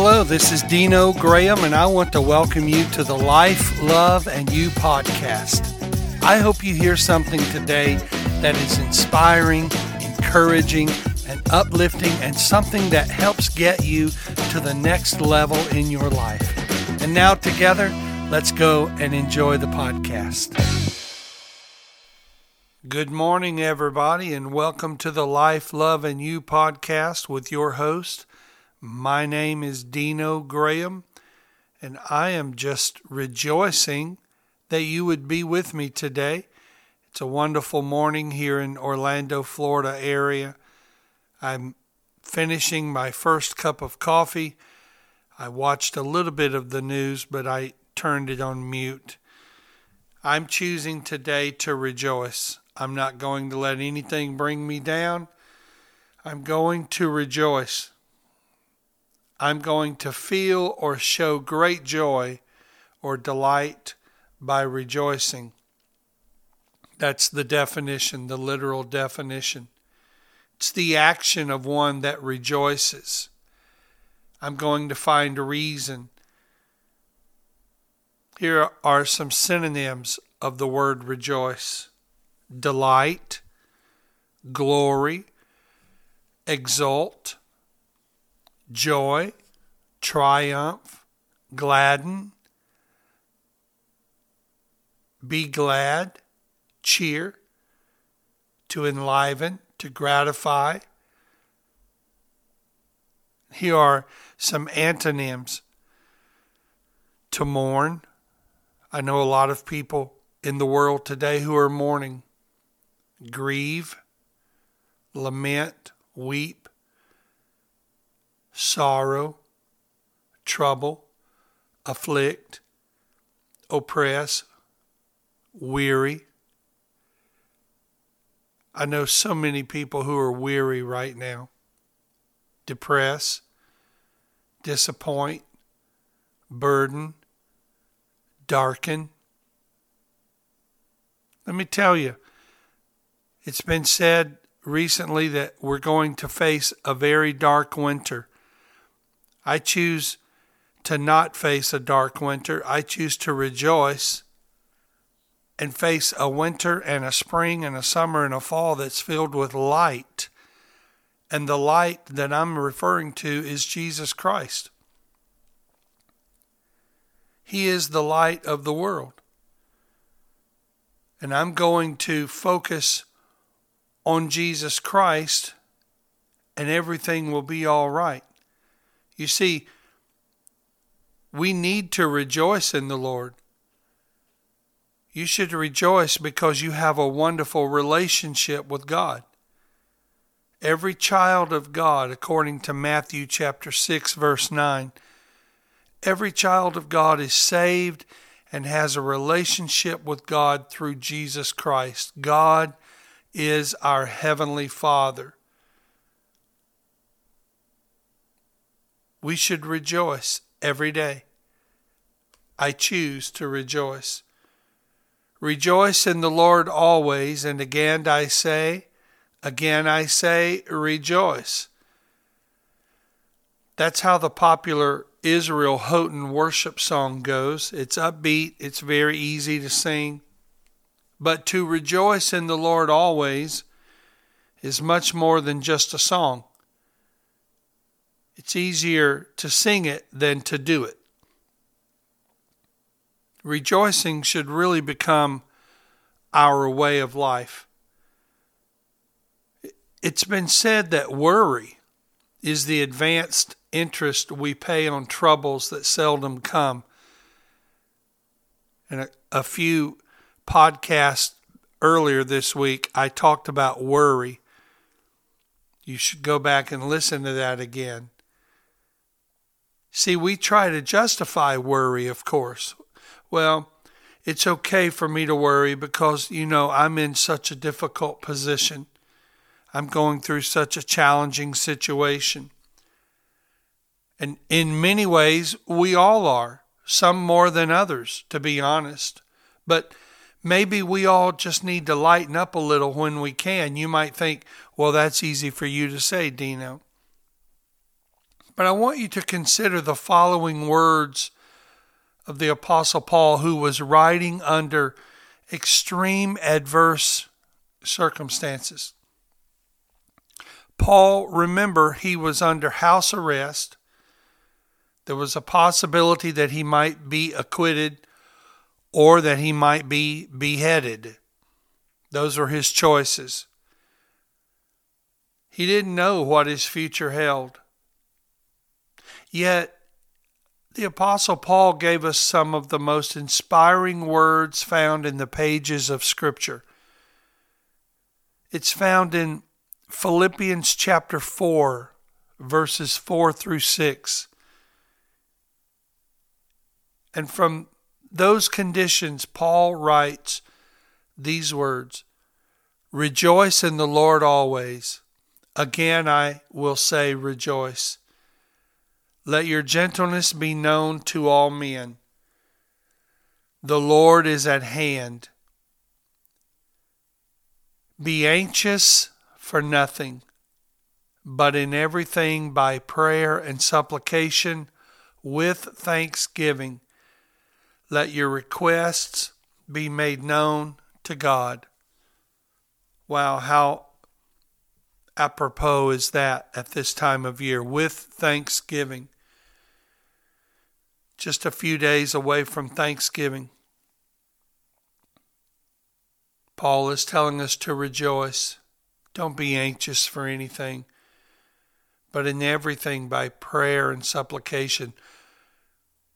Hello, this is Dino Graham, and I want to welcome you to the Life, Love, and You podcast. I hope you hear something today that is inspiring, encouraging, and uplifting, and something that helps get you to the next level in your life. And now, together, let's go and enjoy the podcast. Good morning, everybody, and welcome to the Life, Love, and You podcast with your host. My name is Dino Graham, and I am just rejoicing that you would be with me today. It's a wonderful morning here in Orlando, Florida area. I'm finishing my first cup of coffee. I watched a little bit of the news, but I turned it on mute. I'm choosing today to rejoice. I'm not going to let anything bring me down. I'm going to rejoice. I'm going to feel or show great joy or delight by rejoicing. That's the definition, the literal definition. It's the action of one that rejoices. I'm going to find a reason. Here are some synonyms of the word rejoice delight, glory, exult, joy, triumph, gladden, be glad, cheer, to enliven, to gratify. Here are some antonyms to mourn. I know a lot of people in the world today who are mourning. Grieve, lament, weep, sorrow, trouble, afflict, oppress, weary. I know so many people who are weary right now, depress, disappoint, burden, darken. Let me tell you, it's been said recently that we're going to face a very dark winter. I choose to not face a dark winter. I choose to rejoice and face a winter and a spring and a summer and a fall that's filled with light. And the light that I'm referring to is Jesus Christ. He is the light of the world. And I'm going to focus on Jesus Christ, and everything will be all right. You see, we need to rejoice in the Lord. You should rejoice because you have a wonderful relationship with God. Every child of God, according to Matthew chapter 6 verse 9, every child of God is saved and has a relationship with God through Jesus Christ. God is our heavenly Father. We should rejoice every day. I choose to rejoice. Rejoice in the Lord always, and again I say, again I say, rejoice. That's how the popular Israel Houghton worship song goes. It's upbeat, it's very easy to sing. But to rejoice in the Lord always is much more than just a song. It's easier to sing it than to do it. Rejoicing should really become our way of life. It's been said that worry is the advanced interest we pay on troubles that seldom come. And a, a few podcasts earlier this week, I talked about worry. You should go back and listen to that again. See, we try to justify worry, of course. Well, it's okay for me to worry because, you know, I'm in such a difficult position. I'm going through such a challenging situation. And in many ways, we all are, some more than others, to be honest. But maybe we all just need to lighten up a little when we can. You might think, well, that's easy for you to say, Dino. But I want you to consider the following words of the Apostle Paul, who was writing under extreme adverse circumstances. Paul, remember, he was under house arrest. There was a possibility that he might be acquitted or that he might be beheaded. Those were his choices. He didn't know what his future held. Yet, the Apostle Paul gave us some of the most inspiring words found in the pages of Scripture. It's found in Philippians chapter 4, verses 4 through 6. And from those conditions, Paul writes these words Rejoice in the Lord always. Again, I will say, Rejoice. Let your gentleness be known to all men. The Lord is at hand. Be anxious for nothing, but in everything by prayer and supplication with thanksgiving let your requests be made known to God. Wow, how apropos is that at this time of year with Thanksgiving? Just a few days away from Thanksgiving. Paul is telling us to rejoice. Don't be anxious for anything, but in everything by prayer and supplication.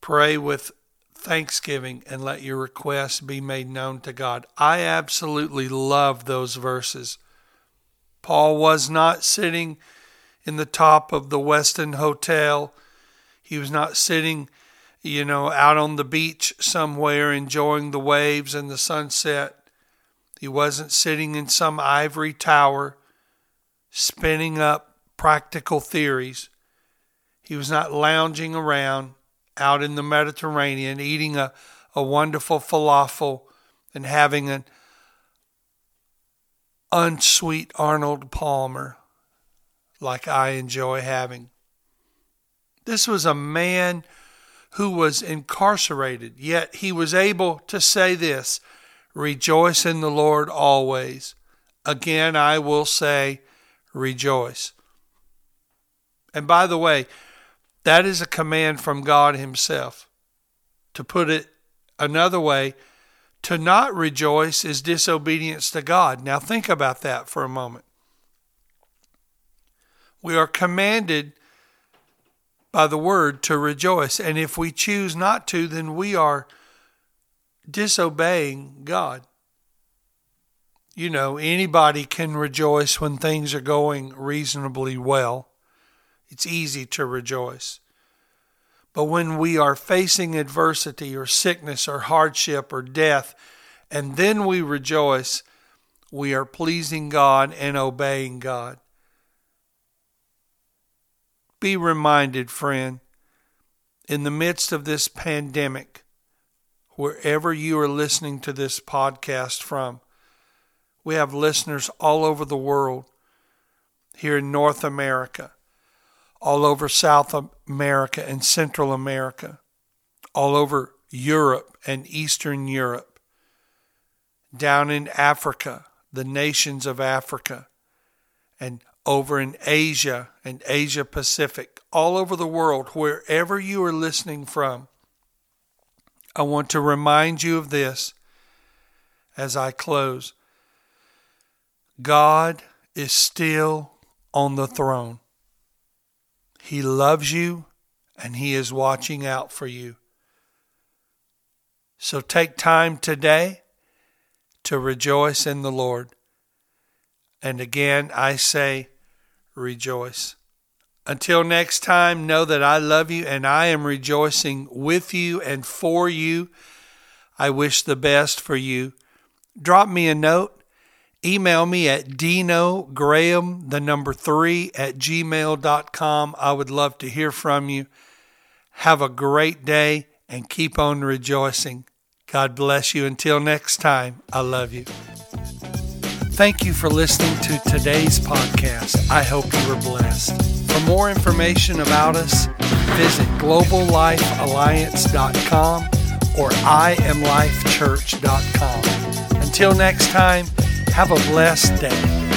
Pray with thanksgiving and let your requests be made known to God. I absolutely love those verses. Paul was not sitting in the top of the Westin Hotel. He was not sitting, you know, out on the beach somewhere enjoying the waves and the sunset. He wasn't sitting in some ivory tower spinning up practical theories. He was not lounging around out in the Mediterranean eating a, a wonderful falafel and having an unsweet Arnold Palmer like I enjoy having. This was a man who was incarcerated, yet he was able to say this Rejoice in the Lord always. Again, I will say, Rejoice. And by the way, that is a command from God Himself. To put it another way, to not rejoice is disobedience to God. Now, think about that for a moment. We are commanded by the word to rejoice. And if we choose not to, then we are disobeying God. You know, anybody can rejoice when things are going reasonably well. It's easy to rejoice. But when we are facing adversity or sickness or hardship or death, and then we rejoice, we are pleasing God and obeying God. Be reminded, friend, in the midst of this pandemic, wherever you are listening to this podcast from, we have listeners all over the world here in North America all over South America and Central America, all over Europe and Eastern Europe, down in Africa, the nations of Africa, and over in Asia and Asia Pacific, all over the world, wherever you are listening from. I want to remind you of this as I close. God is still on the throne. He loves you and He is watching out for you. So take time today to rejoice in the Lord. And again, I say, rejoice. Until next time, know that I love you and I am rejoicing with you and for you. I wish the best for you. Drop me a note Email me at Dino Graham, the number three, at gmail.com. I would love to hear from you. Have a great day and keep on rejoicing. God bless you. Until next time, I love you. Thank you for listening to today's podcast. I hope you were blessed. For more information about us, visit globallifealliance.com or iamlifechurch.com. Until next time, have a blessed day.